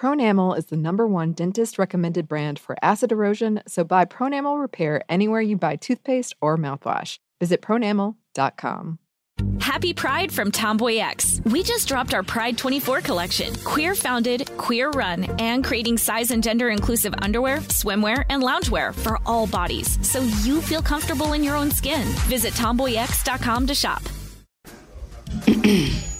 Pronamel is the number one dentist recommended brand for acid erosion, so buy Pronamel Repair anywhere you buy toothpaste or mouthwash. Visit pronamel.com. Happy Pride from Tomboy X. We just dropped our Pride 24 collection. Queer founded, queer run, and creating size and gender inclusive underwear, swimwear, and loungewear for all bodies so you feel comfortable in your own skin. Visit tomboyx.com to shop.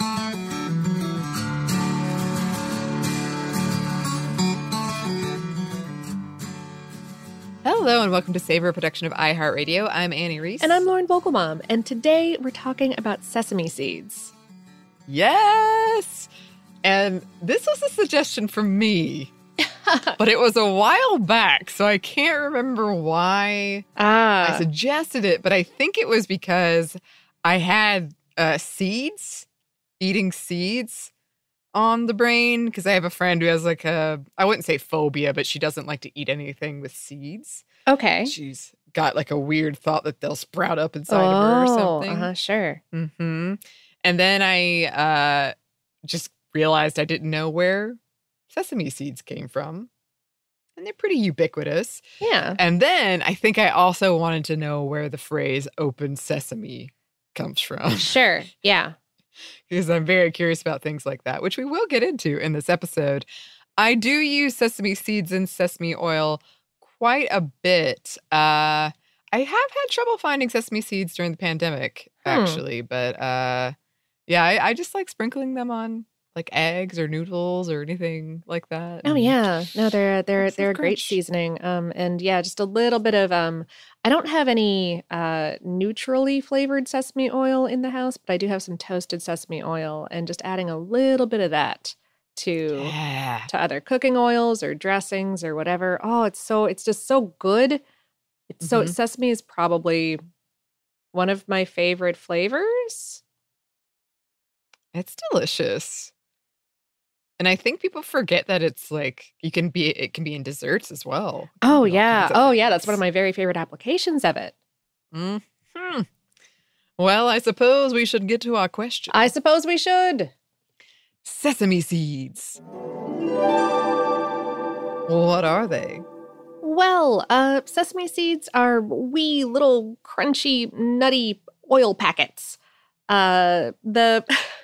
Hello and welcome to Savor, a production of iHeartRadio. I'm Annie Reese. And I'm Lauren Vogelbaum, and today we're talking about sesame seeds. Yes! And this was a suggestion from me, but it was a while back, so I can't remember why Ah. I suggested it, but I think it was because I had uh, seeds, eating seeds on the brain, because I have a friend who has like a, I wouldn't say phobia, but she doesn't like to eat anything with seeds. okay. She's got like a weird thought that they'll sprout up inside of her or something. Uh-huh, sure. hmm And then I uh, just realized I didn't know where sesame seeds came from. And they're pretty ubiquitous. Yeah. And then I think I also wanted to know where the phrase open sesame comes from Sure. Yeah. Because I'm very curious about things like that, which we will get into in this episode. I do use sesame seeds and sesame oil quite a bit. Uh, I have had trouble finding sesame seeds during the pandemic, Hmm. actually, but uh, yeah, I, I just like sprinkling them on like eggs or noodles or anything like that. Oh yeah, no, they're they're they're a great seasoning. Um, and yeah, just a little bit of um. I don't have any uh neutrally flavored sesame oil in the house, but I do have some toasted sesame oil, and just adding a little bit of that to Yeah. to other cooking oils or dressings or whatever. Oh, it's so it's just so good. It's so Mhm. sesame is probably one of my favorite flavors. It's delicious. And I think people forget that it's like you can be it can be in desserts as well. Oh yeah. Oh yeah, that's one of my very favorite applications of it. Hmm. Well, I suppose we should get to our question. I suppose we should. Sesame seeds. What are they? Well, uh, sesame seeds are wee little crunchy, nutty oil packets. Uh, the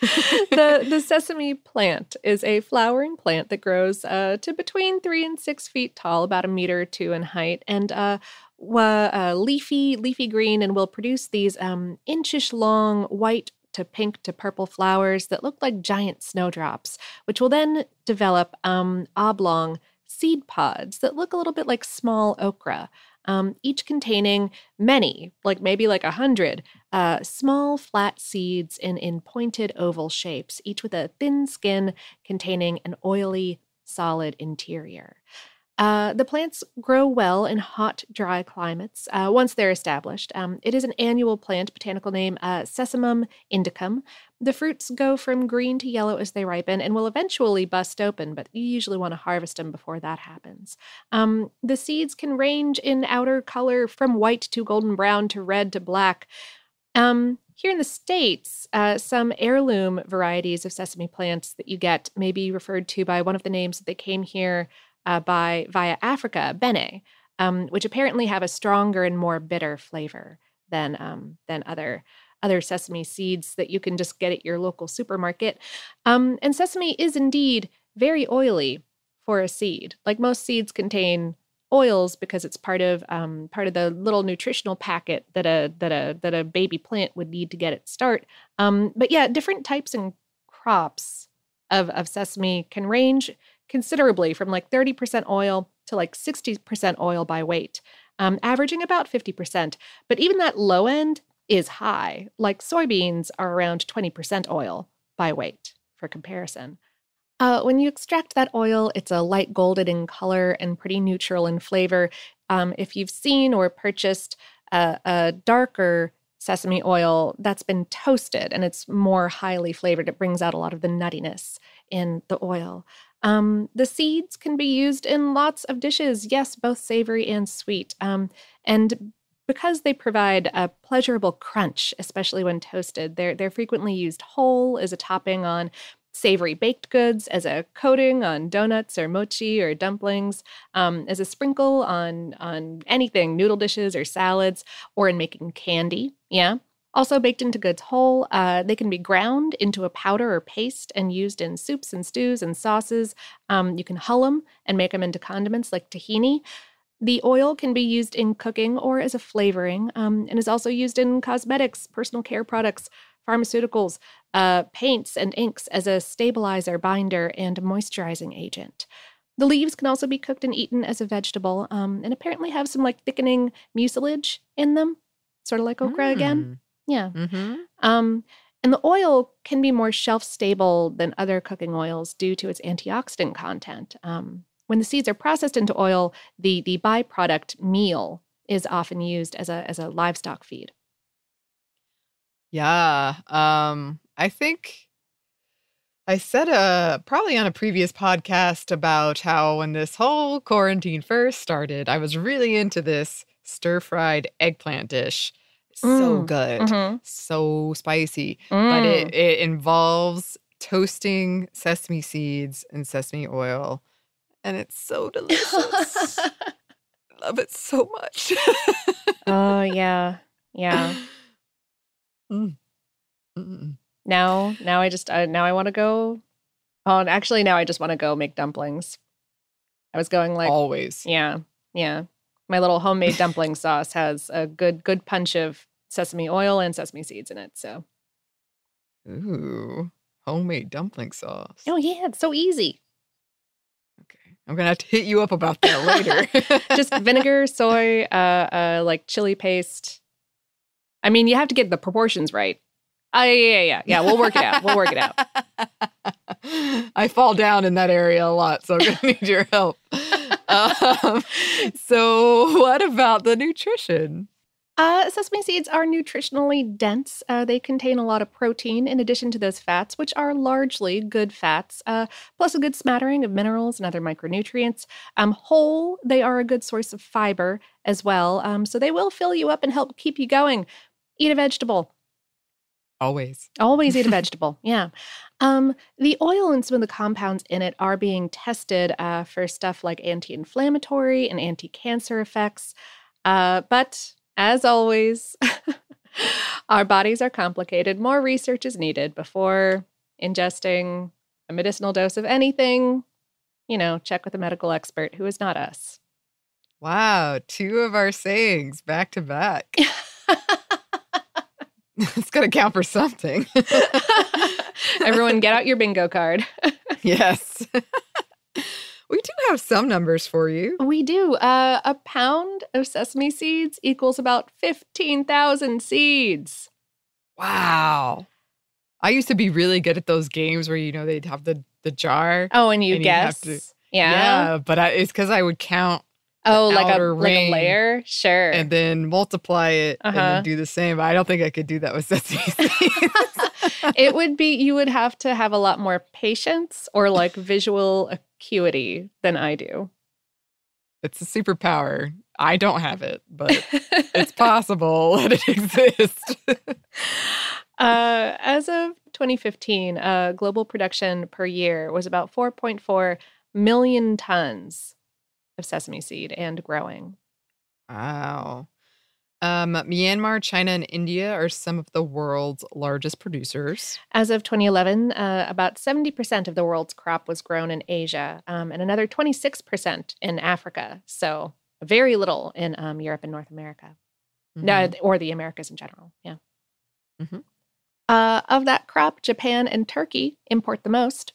the the sesame plant is a flowering plant that grows uh, to between three and six feet tall, about a meter or two in height, and uh, uh, leafy, leafy green, and will produce these um, inchish long white to pink to purple flowers that look like giant snowdrops, which will then develop um, oblong seed pods that look a little bit like small okra, um, each containing many, like maybe like a hundred, uh, small flat seeds in, in pointed oval shapes, each with a thin skin containing an oily solid interior. Uh, the plants grow well in hot, dry climates uh, once they're established. Um, it is an annual plant, botanical name uh, Sesamum indicum. The fruits go from green to yellow as they ripen and will eventually bust open, but you usually want to harvest them before that happens. Um, the seeds can range in outer color from white to golden brown to red to black. Um, here in the States, uh, some heirloom varieties of sesame plants that you get may be referred to by one of the names that they came here uh, by via Africa, Benne, um, which apparently have a stronger and more bitter flavor than um, than other other sesame seeds that you can just get at your local supermarket. Um, and sesame is indeed very oily for a seed. Like most seeds contain oils because it's part of um, part of the little nutritional packet that a that a that a baby plant would need to get its start. Um, but yeah, different types and crops of of sesame can range considerably from like 30% oil to like 60% oil by weight, um, averaging about 50%. But even that low end is high. Like soybeans are around 20% oil by weight for comparison. Uh, when you extract that oil, it's a light golden in color and pretty neutral in flavor. Um, if you've seen or purchased a, a darker sesame oil that's been toasted and it's more highly flavored, it brings out a lot of the nuttiness in the oil. Um, the seeds can be used in lots of dishes, yes, both savory and sweet. Um, and because they provide a pleasurable crunch, especially when toasted, they're, they're frequently used whole as a topping on savory baked goods, as a coating on donuts or mochi or dumplings, um, as a sprinkle on, on anything, noodle dishes or salads, or in making candy. Yeah. Also, baked into goods whole, uh, they can be ground into a powder or paste and used in soups and stews and sauces. Um, you can hull them and make them into condiments like tahini. The oil can be used in cooking or as a flavoring um, and is also used in cosmetics, personal care products, pharmaceuticals, uh, paints, and inks as a stabilizer, binder, and moisturizing agent. The leaves can also be cooked and eaten as a vegetable um, and apparently have some like thickening mucilage in them, sort of like okra mm. again. Yeah. Mm-hmm. Um, and the oil can be more shelf stable than other cooking oils due to its antioxidant content. Um, when the seeds are processed into oil, the, the byproduct meal is often used as a, as a livestock feed. Yeah. Um, I think I said uh, probably on a previous podcast about how when this whole quarantine first started, I was really into this stir fried eggplant dish so Mm, good, mhm. so spicy. But it, Mm. it involves toasting sesame seeds and sesame oil, and it's so delicious. I love it so much. oh, yeah. Yeah. Mm. Now, now I just, uh, now I want to go. Oh, and actually, now I just want to go make dumplings. I was going like, Always. yeah, yeah. My little homemade dumpling sauce has a good, good punch of sesame oil and sesame seeds in it. So, Ooh, homemade dumpling sauce. oh yeah, it's so easy. I'm gonna have to hit you up about that later. Just vinegar, soy, uh, uh, like chili paste. I mean, you have to get the proportions right. Uh, yeah, yeah, yeah, yeah. We'll work it out. We'll work it out. I fall down in that area a lot, so I'm gonna need your help. Um, so, what about the nutrition? Uh, sesame seeds are nutritionally dense. Uh, they contain a lot of protein in addition to those fats, which are largely good fats, uh, plus a good smattering of minerals and other micronutrients. Um, whole, they are a good source of fiber as well. Um, so they will fill you up and help keep you going. Eat a vegetable. Always. Always eat a vegetable. Yeah. Um, the oil and some of the compounds in it are being tested uh, for stuff like anti inflammatory and anti cancer effects. Uh, but as always, our bodies are complicated. More research is needed before ingesting a medicinal dose of anything. You know, check with a medical expert who is not us. Wow, two of our sayings back to back. it's gonna count for something. Everyone, get out your bingo card. yes. We do have some numbers for you. We do. Uh, a pound of sesame seeds equals about 15,000 seeds. Wow. I used to be really good at those games where, you know, they'd have the the jar. Oh, and you And guess. to- yeah. Yeah, but I, it's because I would count Oh, like a outer like a layer. Sure. and then multiply it and Uh-huh. then do the same. But I don't think I could do that with sesame seeds. it would be you would have to have a lot more patience or like visual acuity than I do. it's a superpower. I don't have it, but it's possible that it exists. Uh, as of 2015, uh, global production per year was about 4.4 million tons of sesame seed and growing. wow. Um, Myanmar, China, and India are some of the world's largest producers. As of 2011, uh, about 70% of the world's crop was grown in Asia um, and another 26% in Africa. So very little in um, Europe and North America, no, Mhm. or the Americas in general. Yeah. Mhm. Uh, of that crop, Japan and Turkey import the most.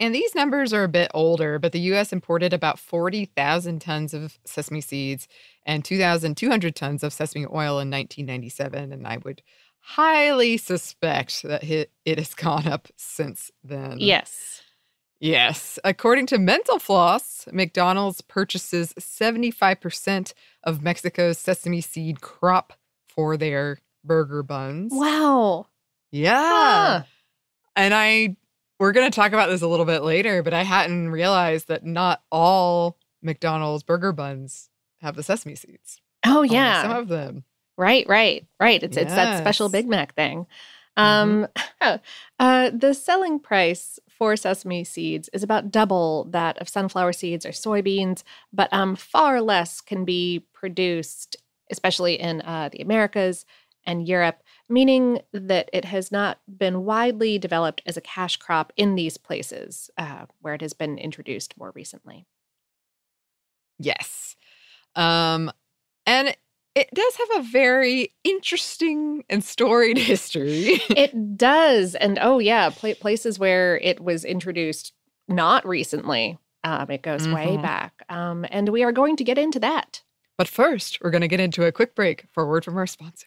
And these numbers are a bit older, but the US imported about 40,000 tons of sesame seeds and 2,200 tons of sesame oil in 1997. And I would highly suspect that it, it has gone up since then. Yes. Yes. According to Mental Floss, McDonald's purchases 75% of Mexico's sesame seed crop for their burger buns. Wow. Yeah. Huh. And I, we're going to talk about this a little bit later, but I hadn't realized that not all McDonald's burger buns have the sesame seeds. Oh, yeah. Some of them. Right, right, right. It's it's that special Big Mac thing. Um, uh, the selling price for sesame seeds is about double that of sunflower seeds or soybeans, but um, far less can be produced, especially in uh, the Americas and Europe, meaning that it has not been widely developed as a cash crop in these places uh, where it has been introduced more recently. Yes. Um, and it does have a very interesting and storied history. it does, and oh yeah, pla places where it was introduced not recently. Um, it goes way Mhm. back, um, and we are going to get into that. but first, we're going to get into a quick break for a word from our sponsor.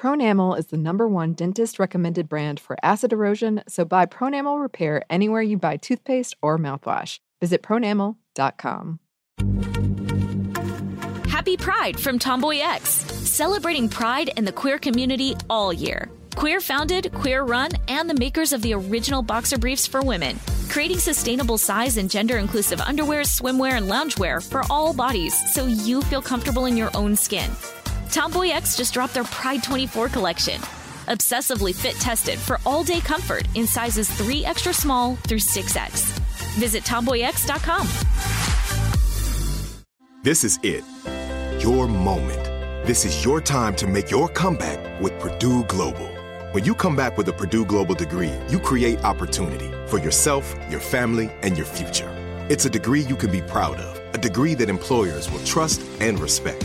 Pronamel is the number one dentist recommended brand for acid erosion, so buy Pronamel Repair anywhere you buy toothpaste or mouthwash. Visit pronamel.com. Happy Pride from Tomboy X, celebrating pride and the queer community all year. Queer founded, queer run, and the makers of the original boxer briefs for women, creating sustainable size and gender inclusive underwear, swimwear, and loungewear for all bodies so you feel comfortable in your own skin. Tomboy X just dropped their Pride 24 collection. Obsessively fit tested for all day comfort in sizes 3 extra small through 6X. Visit tomboyx.com. This is it. Your moment. This is your time to make your comeback with Purdue Global. When you come back with a Purdue Global degree, you create opportunity for yourself, your family, and your future. It's a degree you can be proud of, a degree that employers will trust and respect.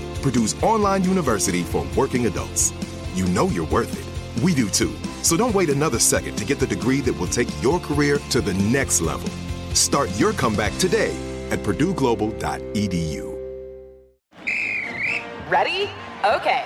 Purdue's online university for working adults. You know you're worth it. We do too. So don't wait another second to get the degree that will take your career to the next level. Start your comeback today at purdueglobal.edu. Ready? Okay.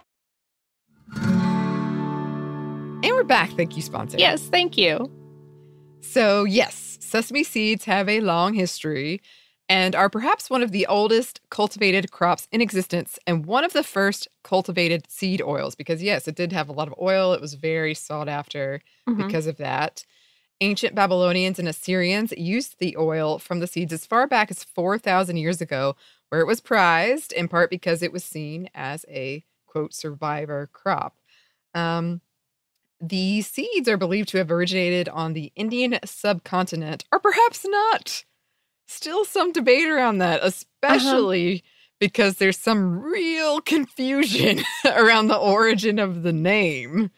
And we're back. Thank you, sponsor. Yes, thank you. So, yes, sesame seeds have a long history and are perhaps one of the oldest cultivated crops in existence and one of the first cultivated seed oils because, yes, it did have a lot of oil. It was very sought after mm-hmm. because of that. Ancient Babylonians and Assyrians used the oil from the seeds as far back as 4,000 years ago, where it was prized in part because it was seen as a quote survivor crop. Um, the seeds are believed to have originated on the Indian subcontinent, or perhaps not still some debate around that, uh-huh. especially uh-huh. because there's some real confusion around the origin of the name.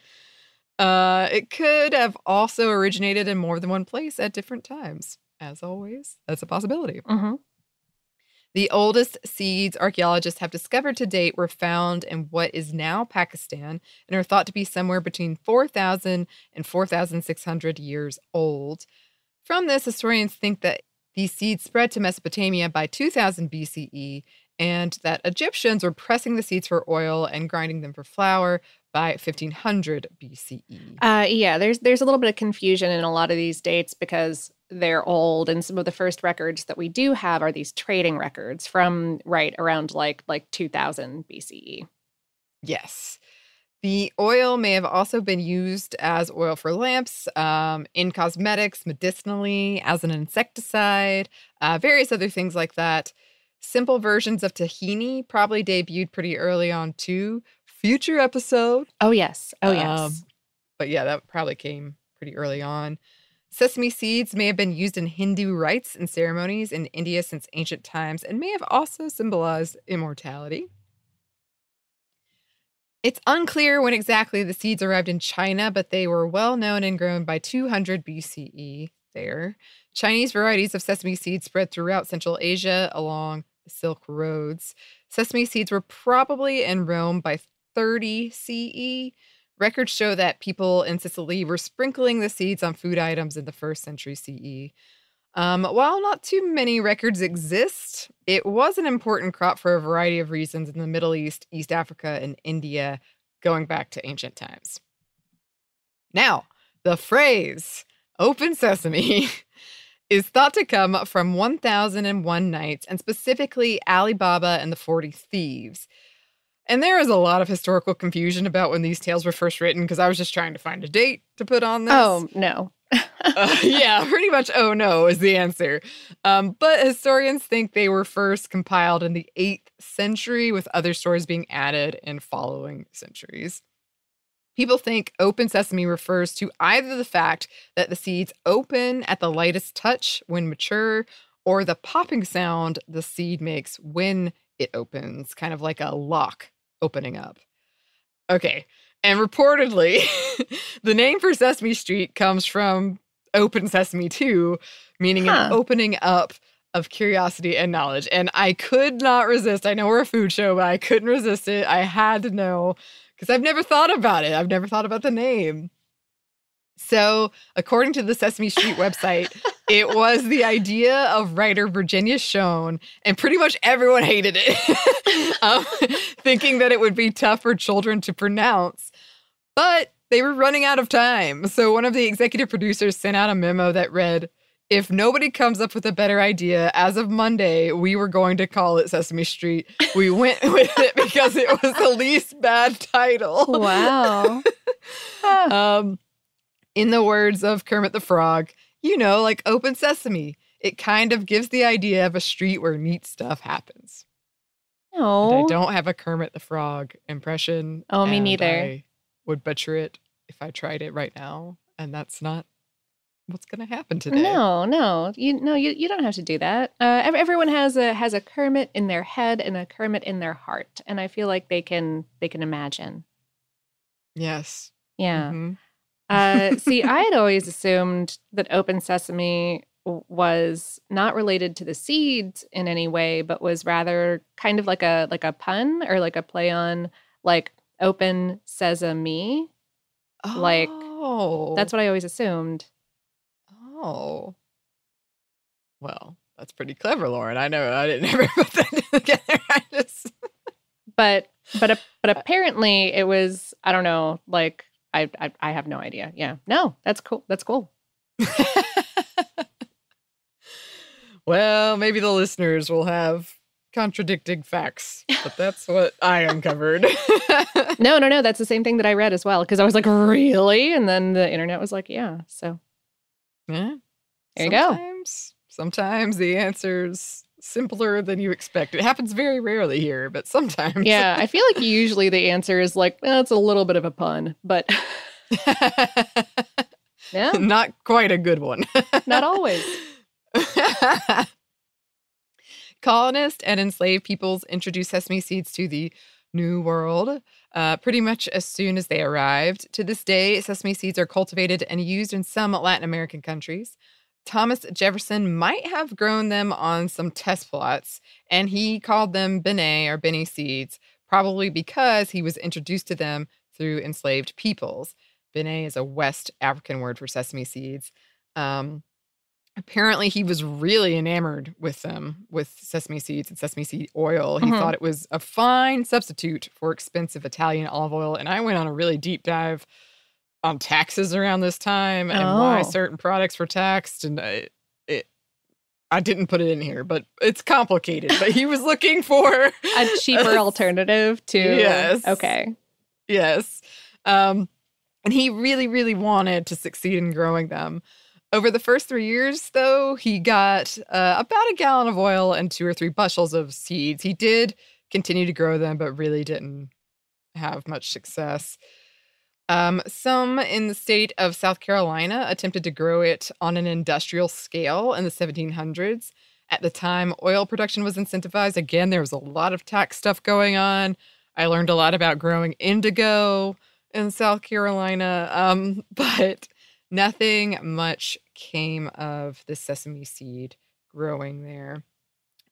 Uh, it could have also originated in more than one place at different times. As always, that's a possibility. Mm-hmm. The oldest seeds archaeologists have discovered to date were found in what is now Pakistan and are thought to be somewhere between 4,000 and 4,600 years old. From this, historians think that these seeds spread to Mesopotamia by 2000 BCE, and that Egyptians were pressing the seeds for oil and grinding them for flour by 1500 BCE. Uh, yeah, there's there's a little bit of confusion in a lot of these dates because they're old, and some of the first records that we do have are these trading records from right around like like 2000 BCE. Yes. The oil may have also been used as oil for lamps, um, in cosmetics, medicinally, as an insecticide, uh, various other things like that. Simple versions of tahini probably debuted pretty early on too. Future episode. Oh, yes. Oh, yes. Um, but yeah, that probably came pretty early on. Sesame seeds may have been used in Hindu rites and ceremonies in India since ancient times and may have also symbolized immortality. It's unclear when exactly the seeds arrived in China, but they were well known and grown by 200 BCE there. Chinese varieties of sesame seeds spread throughout Central Asia along the Silk Roads. Sesame seeds were probably in Rome by 30 CE. Records show that people in Sicily were sprinkling the seeds on food items in the first century CE. Um, while not too many records exist, it was an important crop for a variety of reasons in the Middle East, East Africa, and India going back to ancient times. Now, the phrase open sesame is thought to come from 1001 Nights and specifically Ali Baba and the 40 Thieves. And there is a lot of historical confusion about when these tales were first written because I was just trying to find a date to put on this. Oh, no uh, yeah, pretty much. Oh no, is the answer. Um, but historians think they were first compiled in the 8th century, with other stories being added in following centuries. People think open sesame refers to either the fact that the seeds open at the lightest touch when mature, or the popping sound the seed makes when it opens, kind of like a lock opening up. Okay, and reportedly, the name for Sesame Street comes from Open Sesame 2, meaning huh. an opening up of curiosity and knowledge. And I could not resist. I know we're a food show, but I couldn't resist it. I had to know because I've never thought about it. I've never thought about the name. So, according to the Sesame Street website, it was the idea of writer Virginia Schone, and pretty much everyone hated it, um, thinking that it would be tough for children to pronounce. But they were running out of time. So one of the executive producers sent out a memo that read, if nobody comes up with a better idea, as of Monday, we were going to call it Sesame Street. We went with it because it was the least bad title. Wow. um, in the words of Kermit the Frog, you know, like open sesame. It kind of gives the idea of a street where neat stuff happens. No. I don't have a Kermit the Frog impression. Oh, me neither. I would butcher it if I tried it right now, and that's not what's going to happen today. No, no, you no, you, you don't have to do that. Uh, everyone has a has a Kermit in their head and a Kermit in their heart, and I feel like they can they can imagine. Yes. Yeah. Mm-hmm. Uh, see, I had always assumed that Open Sesame was not related to the seeds in any way, but was rather kind of like a like a pun or like a play on like open sesame. Oh. Like that's what I always assumed. Oh. Well, that's pretty clever, Lauren. I know I didn't ever put that together. I just but but but apparently it was I don't know like I, I I have no idea. Yeah. No, that's cool. That's cool. well, maybe the listeners will have contradicting facts, but that's what I uncovered. no, no, no. That's the same thing that I read as well because I was like, really? And then the internet was like, yeah. So yeah. There you go. Sometimes the answer's simpler than you expect. It happens very rarely here, but sometimes. Yeah, I feel like usually the answer is like, well, it's a little bit of a pun, but yeah. Not quite a good one. Not always. Colonist and enslaved peoples introduced sesame seeds to the New World uh, pretty much as soon as they arrived. To this day, sesame seeds are cultivated and used in some Latin American countries. Thomas Jefferson might have grown them on some test plots, and he called them Benne or Benny seeds, probably because he was introduced to them through enslaved peoples. Benne is a West African word for sesame seeds. Um, apparently he was really enamored with them with sesame seeds and sesame seed oil he mm-hmm. thought it was a fine substitute for expensive italian olive oil and i went on a really deep dive on taxes around this time and oh. why certain products were taxed and I, it i didn't put it in here but it's complicated but he was looking for a cheaper alternative to yes okay yes um and he really really wanted to succeed in growing them over the first three years, though, he got uh, about a gallon of oil and two or three bushels of seeds. He did continue to grow them, but really didn't have much success. Um, some in the state of South Carolina attempted to grow it on an industrial scale in the 1700s. At the time, oil production was incentivized. Again, there was a lot of tax stuff going on. I learned a lot about growing indigo in South Carolina, um, but nothing much came of the sesame seed growing there.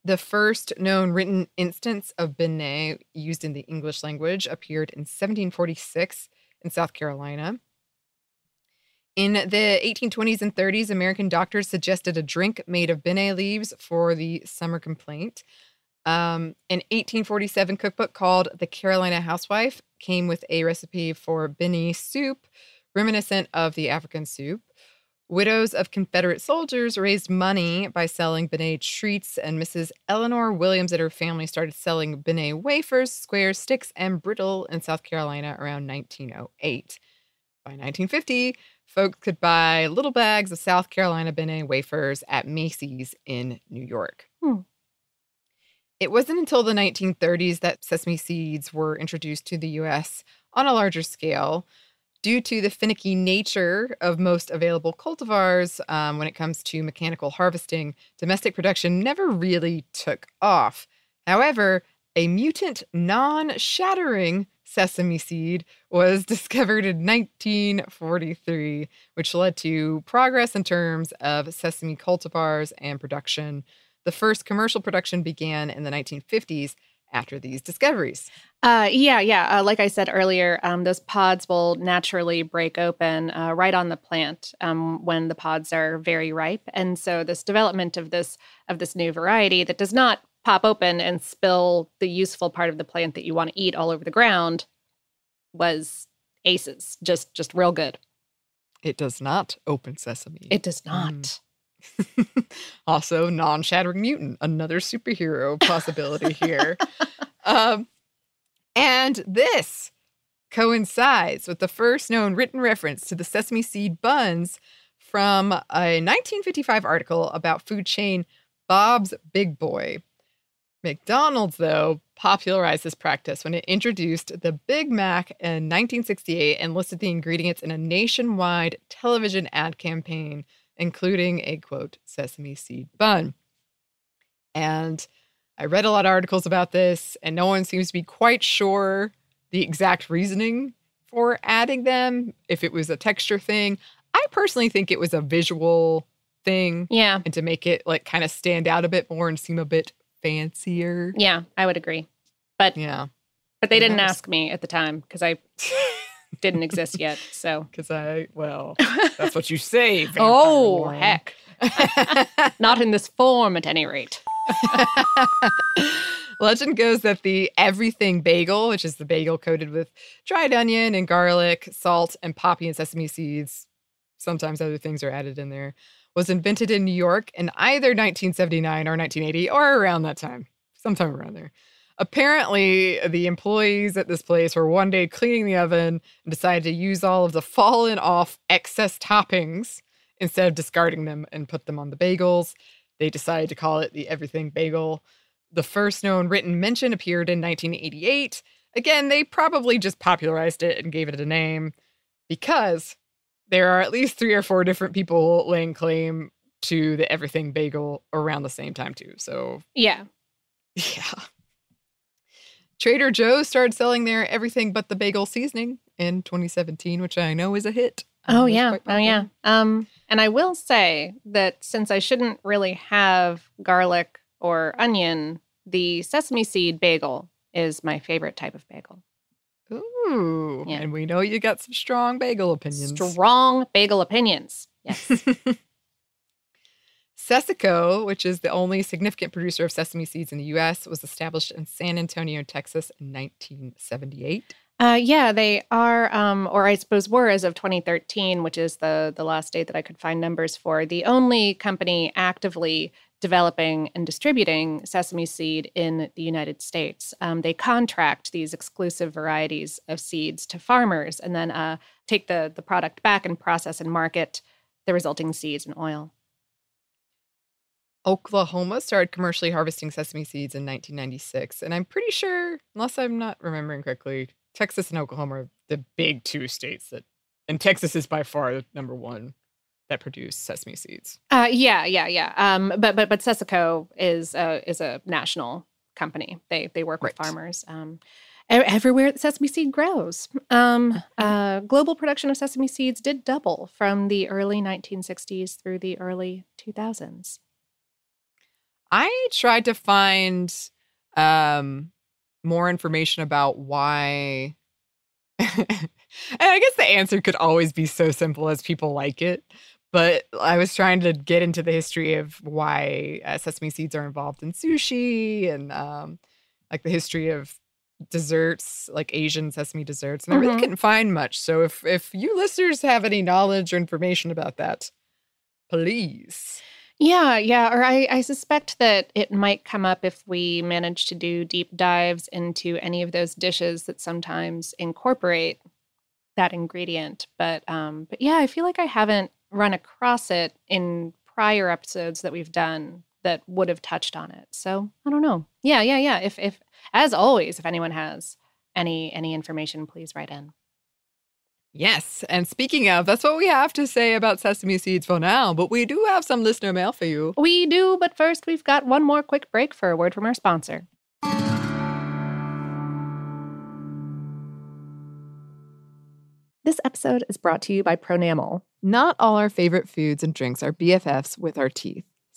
The first known written instance of Benne used in the English language appeared in 1746 in South Carolina. In the 1820s and 30s, American doctors suggested a drink made of Benne leaves for the summer complaint. Um, an 1847 cookbook called The Carolina Housewife came with a recipe for Benne soup, reminiscent of the African soup. Widows of Confederate soldiers raised money by selling Benne treats, and Mrs. Eleanor Williams and her family started selling Benne wafers, squares, sticks, and brittle in South Carolina around 1908. By 1950, folks could buy little bags of South Carolina Benet wafers at Macy's in New York. Hmm. It wasn't until the 1930s that sesame seeds were introduced to the US on a larger scale. Due to the finicky nature of most available cultivars um, when it comes to mechanical harvesting, domestic production never really took off. However, a mutant non shattering sesame seed was discovered in 1943, which led to progress in terms of sesame cultivars and production. The first commercial production began in the 1950s after these discoveries. Uh, yeah, yeah. Uh, like I said earlier, um, those pods will naturally break open uh, right on the plant um, when the pods are very ripe, and so this development of this of this new variety that does not pop open and spill the useful part of the plant that you want to eat all over the ground was aces. Just just real good. It does not open sesame. It does not. Mm. also, non shattering mutant, another superhero possibility here. um, and this coincides with the first known written reference to the sesame seed buns from a 1955 article about food chain Bob's Big Boy. McDonald's, though, popularized this practice when it introduced the Big Mac in 1968 and listed the ingredients in a nationwide television ad campaign including a quote, sesame seed bun. And I read a lot of articles about this, and no one seems to be quite sure the exact reasoning for adding them, if it was a texture thing. I personally think it was a visual thing. Yeah. And to make it like kind of stand out a bit more and seem a bit fancier. Yeah, I would agree. But yeah. But they didn't ask me at the time because I didn't exist yet. So, because I, well, that's what you say. oh, heck. Not in this form, at any rate. Legend goes that the everything bagel, which is the bagel coated with dried onion and garlic, salt, and poppy and sesame seeds, sometimes other things are added in there, was invented in New York in either 1979 or 1980 or around that time, sometime around there. Apparently, the employees at this place were one day cleaning the oven and decided to use all of the fallen off excess toppings instead of discarding them and put them on the bagels. They decided to call it the Everything Bagel. The first known written mention appeared in 1988. Again, they probably just popularized it and gave it a name because there are at least three or four different people laying claim to the Everything Bagel around the same time, too. So, Yeah. yeah. Trader Joe's started selling their everything but the bagel seasoning in 2017, which I know is a hit. Oh Um, yeah. Oh yeah. Um and I will say that since I shouldn't really have garlic or onion, the sesame seed bagel is my favorite type of bagel. Ooh. Yeah. And we know you got some strong bagel opinions. Strong bagel opinions. Yes. Sesaco, which is the only significant producer of sesame seeds in the U.S., was established in San Antonio, Texas in 1978. Uh, yeah, they are, um, or I suppose were as of 2013, which is the the last date that I could find numbers for. The only company actively developing and distributing sesame seed in the United States. Um, they contract these exclusive varieties of seeds to farmers, and then uh, take the the product back and process and market the resulting seeds and oil. Oklahoma started commercially harvesting sesame seeds in 1996. And I'm pretty sure, unless I'm not remembering correctly, Texas and Oklahoma are the big two states that, and Texas is by far the number one that produce sesame seeds. Uh, yeah, yeah, yeah. Um, but but but Sesaco is a is a national company. They they work with farmers um, everywhere that sesame seed grows. Um, uh, global production of sesame seeds did double from the early 1960s through the early 2000s. I tried to find um, more information about why. and I guess the answer could always be so simple as people like it. But I was trying to get into the history of why uh, sesame seeds are involved in sushi and um, like the history of desserts, like Asian sesame desserts. And I really Mhm. couldn't find much. So if if you listeners have any knowledge or information about that, please. Yeah, yeah. Or I, I suspect that it might come up if we manage to do deep dives into any of those dishes that sometimes incorporate that ingredient. But um, but yeah, I feel like I haven't run across it in prior episodes that we've done that would have touched on it. So I don't know. Yeah, yeah, yeah. If if as always, if anyone has any any information, please write in. Yes. And speaking of, that's what we have to say about sesame seeds for now, but we do have some listener mail for you. We do, but first we've got one more quick break for a word from our sponsor. This episode is brought to you by Pronamel. Not all our favorite foods and drinks are BFFs with our teeth.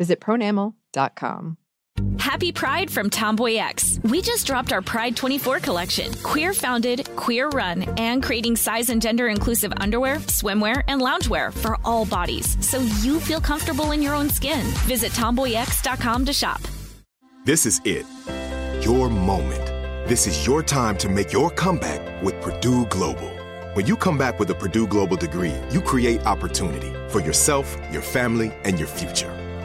Visit pronamel.com. Happy Pride from Tomboy X. We just dropped our Pride 24 collection. Queer founded, queer run, and creating size and gender inclusive underwear, swimwear, and loungewear for all bodies so you feel comfortable in your own skin. Visit tomboyx.com to shop. This is it. Your moment. This is your time to make your comeback with Purdue Global. When you come back with a Purdue Global degree, you create opportunity for yourself, your family, and your future.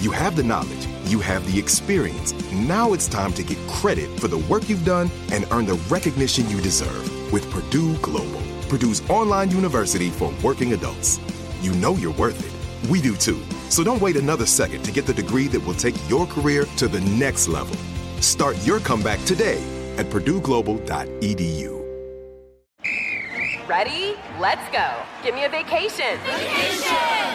You have the knowledge, you have the experience. Now it's time to get credit for the work you've done and earn the recognition you deserve with Purdue Global, Purdue's online university for working adults. You know you're worth it. We do too. So don't wait another second to get the degree that will take your career to the next level. Start your comeback today at purdueglobal.edu. Ready? Let's go. Give me a vacation. Vacation.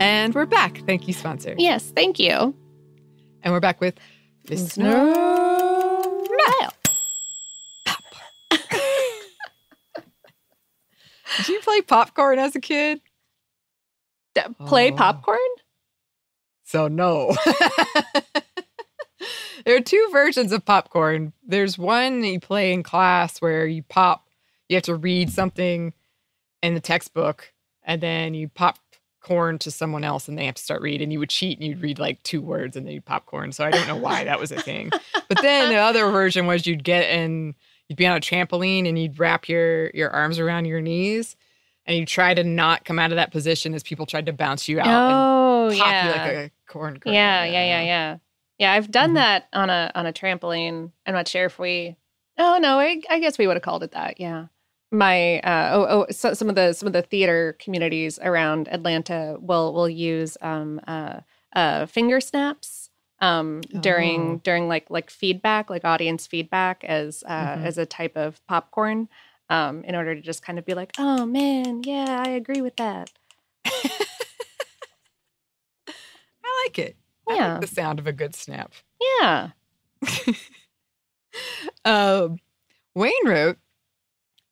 And we're back. Thank you, sponsor. Yes, thank you. And we're back with listener mail. Pop. Did you play popcorn as a kid? D- play Oh. popcorn? So no. there are two versions of popcorn. There's one that you play in class where you pop, you have to read something in the textbook, and then you pop corn to someone else and they have to start reading. You would cheat and you'd read like two words and then you'd popcorn. So I don't know why that was a thing. But then the other version was you'd get in, you'd be on a trampoline and you'd wrap your your arms around your knees and you try to not come out of that position as people tried to bounce you out Oh, and pop yeah. you like a corn kernel. yeah, yeah, yeah, yeah. Yeah, I've done Mhm. that on a on a trampoline. I'm not sure if we. Oh no, I, I guess we would have called it that. Yeah, my uh, oh oh so, some of the some of the theater communities around Atlanta will will use um uh uh finger snaps um during Oh. during like like feedback like audience feedback as uh Mhm. as a type of popcorn um in order to just kind of be like oh man yeah I agree with that I like it. I Yeah. like the sound of a good snap. yeah Um, Wayne wrote,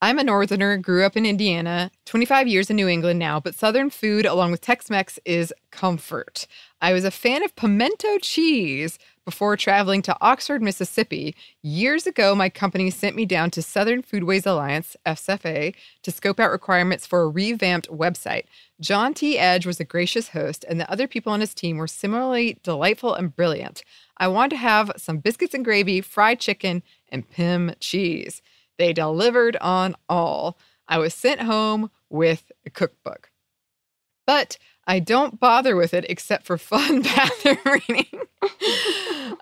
I'm a northerner, grew up in Indiana, 25 years in New England now, but Southern food along with Tex Mex is comfort. I was a fan of pimento cheese before traveling to Oxford, Mississippi. Years ago, my company sent me down to Southern Foodways Alliance, SFA, to scope out requirements for a revamped website. John T. Edge was a gracious host, and the other people on his team were similarly delightful and brilliant. I wanted to have some biscuits and gravy, fried chicken, and Pim cheese. They delivered on all. I was sent home with a cookbook. But I don't bother with it except for fun bathroom reading.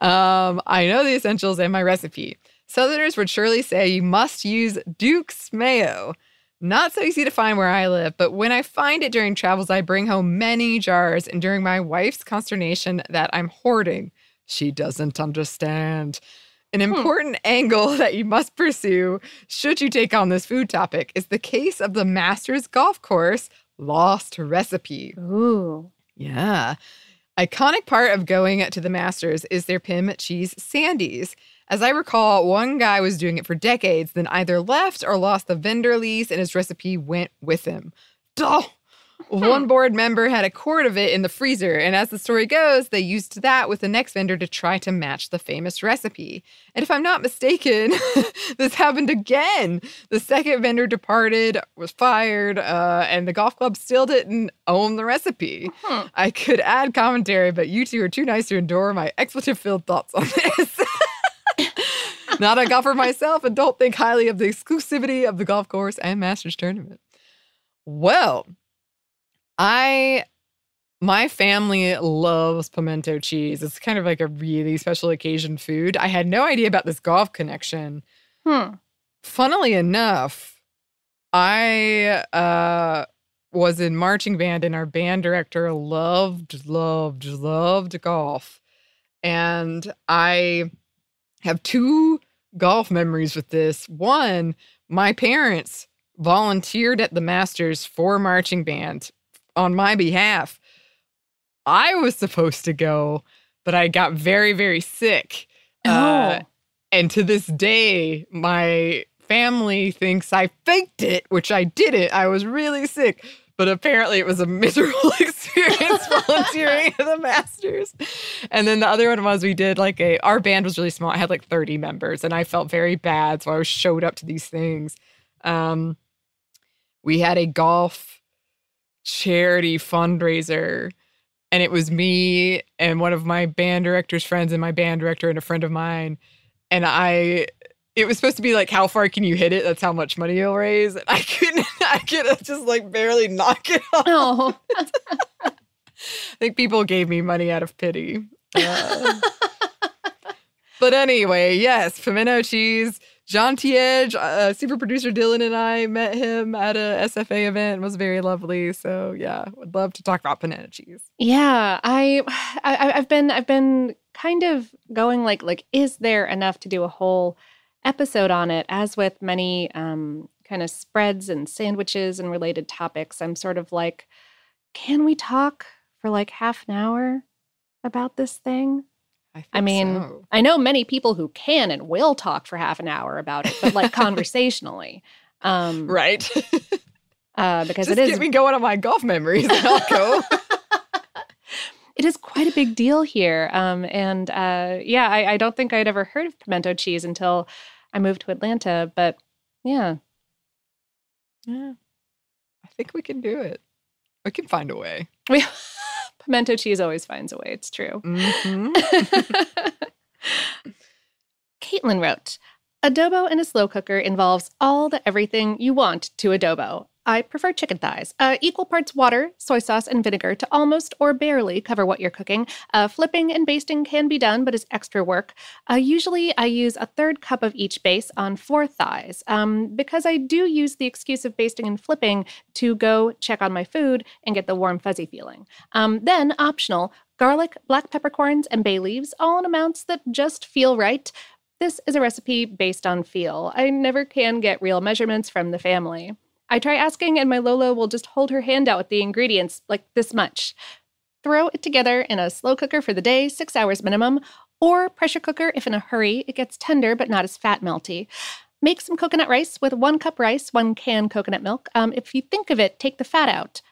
um, I know the essentials and my recipe. Southerners would surely say you must use Duke's mayo. Not so easy to find where I live, but when I find it during travels, I bring home many jars. And during my wife's consternation that I'm hoarding, she doesn't understand. An hmm. important angle that you must pursue should you take on this food topic is the case of the Masters Golf Course Lost Recipe. ooh Yeah. Iconic part of going to the Masters is their Pim cheese sandies. As I recall, one guy was doing it for decades, then either left or lost the vendor lease, and his recipe went with him. Duh. One board member had a quart of it in the freezer, and as the story goes, they used that with the next vendor to try to match the famous recipe. And if I'm not mistaken, this happened again. The second vendor departed, was fired, uh, and the golf club still didn't own the recipe. I could add commentary, but you two are too nice to endure my expletive filled thoughts on this. Not a golfer myself and don't think highly of the exclusivity of the golf course and Masters tournament. Well, I my family loves pimento cheese. It's kind of like a really special occasion food. I had no idea about this golf connection. hmm Funnily enough, I uh was in marching band and our band director loved loved loved golf. And I have two golf memories with this. One, my parents volunteered at the Masters for marching band on my behalf. I was supposed to go, but I got very, very sick. Uh, Oh. and to this day, my family thinks I faked it, which I didn't. I was really sick, but apparently it was a miserable experience volunteering at the Masters. And then the other one was we did like a our band was really small. I had like 30 members and I felt very bad. So I showed up to these things. Um we had a golf charity fundraiser and it was me and one of my band director's friends and my band director and a friend of mine and i it was supposed to be like how far can you hit it? That's how much money you'll raise. And i couldn't i could just like barely knock it off. Oh, i think people gave me money out of pity. Uh, but anyway yes pimento cheese John T. Edge, uh, super producer Dylan and I met him at a SFA event. Was very lovely. So yeah, would love to talk about banana cheese. yeah. I, I I've been I've been kind of going like like is there enough to do a whole episode on it? As with many um, kind of spreads and sandwiches and related topics, I'm sort of like, can we talk for like half an hour about this thing? I, I mean, so. I know many people who can and will talk for half an hour about it, but like conversationally. Um, right. uh, because Just it is get me going on my golf memories, and I'll go. it is quite a big deal here. Um, and uh, yeah, I, I don't think I'd ever heard of pimento cheese until I moved to Atlanta. But yeah, yeah, I think we can do it. We can find a way. we, pimento cheese always finds a way. It's true. Mhm. Caitlin wrote, Adobo in a slow cooker involves all the everything you want to adobo. I prefer chicken thighs. Uh, equal parts water, soy sauce, and vinegar to almost or barely cover what you're cooking. Uh, flipping and basting can be done, but is extra work. Uh, usually, I use a third cup of each base on four thighs um, because I do use the excuse of basting and flipping to go check on my food and get the warm, fuzzy feeling. Um, then, optional, garlic, black peppercorns, and bay leaves, all in amounts that just feel right. This is a recipe based on feel. I never can get real measurements from the family. I try asking, and my Lolo will just hold her hand out with the ingredients, like this much. Throw it together in a slow cooker for the day, six hours minimum, or pressure cooker if in a hurry. It gets tender but not as fat melty. Make some coconut rice with one cup rice, one can coconut milk. Um, if you think of it, take the fat out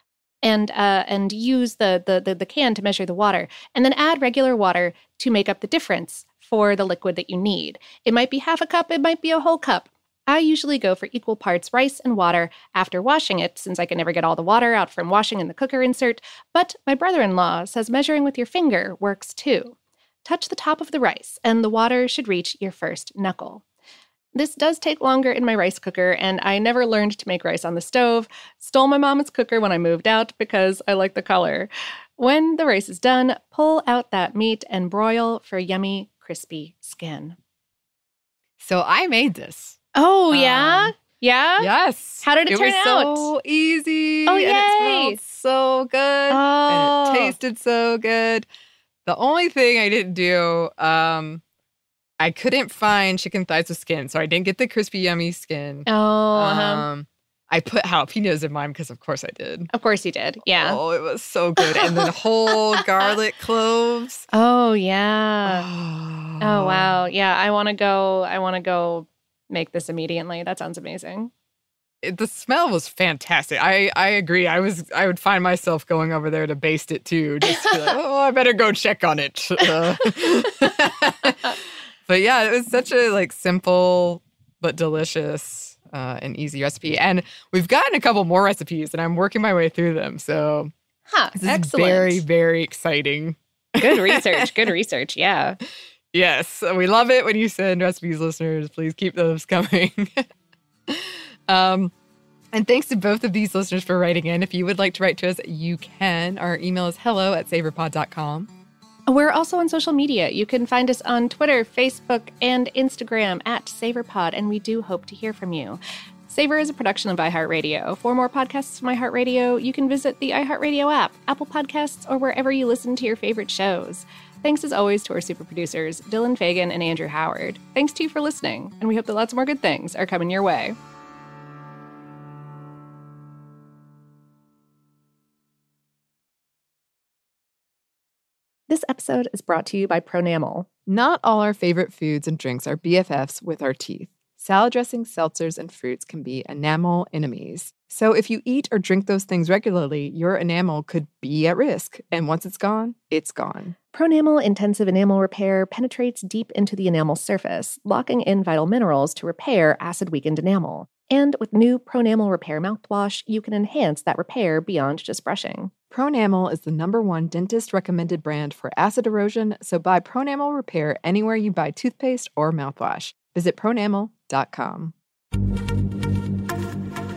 and uh, and use the, the the the can to measure the water, and then add regular water to make up the difference for the liquid that you need. It might be half a cup, it might be a whole cup. I usually go for equal parts rice and water after washing it, since I can never get all the water out from washing in the cooker insert. But my brother in law says measuring with your finger works too. Touch the top of the rice, and the water should reach your first knuckle. This does take longer in my rice cooker, and I never learned to make rice on the stove. Stole my mama's cooker when I moved out because I like the color. When the rice is done, pull out that meat and broil for yummy, crispy skin. so I made this. Oh, yeah? Um, yeah? Yes. How did it turn was out? So easy. Oh, and it smelled so good. Oh. And it tasted so good. The only thing I didn't do, um, I couldn't find chicken thighs with skin, so I didn't get the crispy, yummy skin. Oh, uh-huh. Um, I put jalapenos in mine because, of course, I did. of course you did. Yeah. Oh, it was so good. And then whole garlic cloves. Oh, yeah. Oh, Oh, wow. Yeah, I want to go. I want to go make this immediately. That sounds amazing. It- the smell was fantastic. I I agree. I was I would find myself going over there to baste it too. Just to like, oh, I better go check on it. Uh, but yeah, it was such a like simple but delicious uh, and easy recipe. And we've gotten a couple more recipes, and I'm working my way through them. So Huh. this Excellent. is very very exciting. Good research. Good research. Yeah. Yes, we love it when you send recipes, listeners. Please keep those coming. um, and thanks to both of these listeners for writing in. If you would like to write to us, you can. Our email is hello at savorpod.com. We're also on social media. You can find us on Twitter, Facebook, and Instagram at SavorPod, and we do hope to hear from you. Savor is a production of iHeartRadio. For more podcasts from iHeartRadio, you can visit the iHeartRadio app, Apple Podcasts, or wherever you listen to your favorite shows. Thanks as always to our super producers, Dylan Fagan and Andrew Howard. Thanks to you for listening, and we hope that lots more good things are coming your way. This episode is brought to you by Pronamel. Not all our favorite foods and drinks are BFFs with our teeth. salad dressings, seltzers, and fruits can be enamel enemies. So if you eat or drink those things regularly, your enamel could be at risk. And once it's gone, it's gone. Pronamel Intensive Enamel Repair penetrates deep into the enamel surface, locking in vital minerals to repair acid weakened enamel. And with new Pronamel Repair mouthwash, you can enhance that repair beyond just brushing. Pronamel is the number one dentist recommended brand for acid erosion, so buy Pronamel Repair anywhere you buy toothpaste or mouthwash. Visit pronamel.com.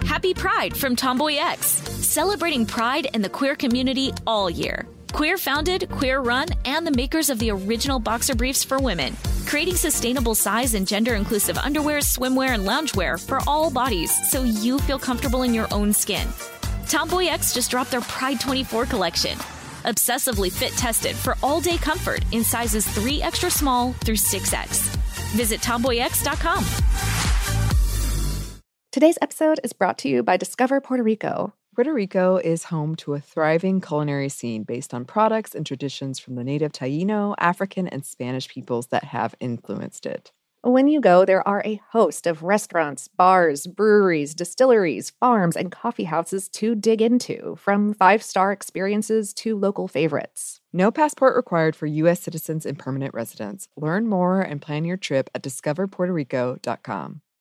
Happy Pride from TomboyX, celebrating pride and the queer community all year. Queer founded, queer run, and the makers of the original boxer briefs for women, creating sustainable size and gender inclusive underwear, swimwear, and loungewear for all bodies so you feel comfortable in your own skin. TomboyX just dropped their Pride 24 collection. Obsessively fit tested for all day comfort in sizes 3 extra small through 6X. Visit tomboyx.com. Today's episode is brought to you by Discover Puerto Rico. Puerto Rico is home to a thriving culinary scene based on products and traditions from the native Taino, African, and Spanish peoples that have influenced it. When you go, there are a host of restaurants, bars, breweries, distilleries, farms, and coffee houses to dig into, from five star experiences to local favorites. No passport required for U.S. citizens and permanent residents. Learn more and plan your trip at discoverpuertorico.com.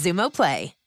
Xumo Play.